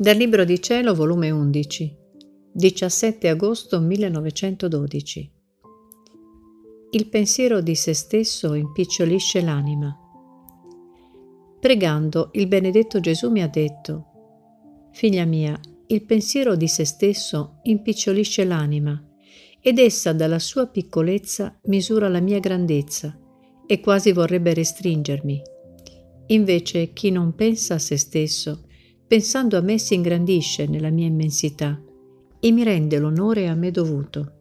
Dal Libro di Cielo, volume 11, 17 agosto 1912. Il pensiero di se stesso impicciolisce l'anima. Pregando, il benedetto Gesù mi ha detto, Figlia mia, il pensiero di se stesso impicciolisce l'anima ed essa dalla sua piccolezza misura la mia grandezza e quasi vorrebbe restringermi. Invece chi non pensa a se stesso, pensando a me si ingrandisce nella mia immensità e mi rende l'onore a me dovuto.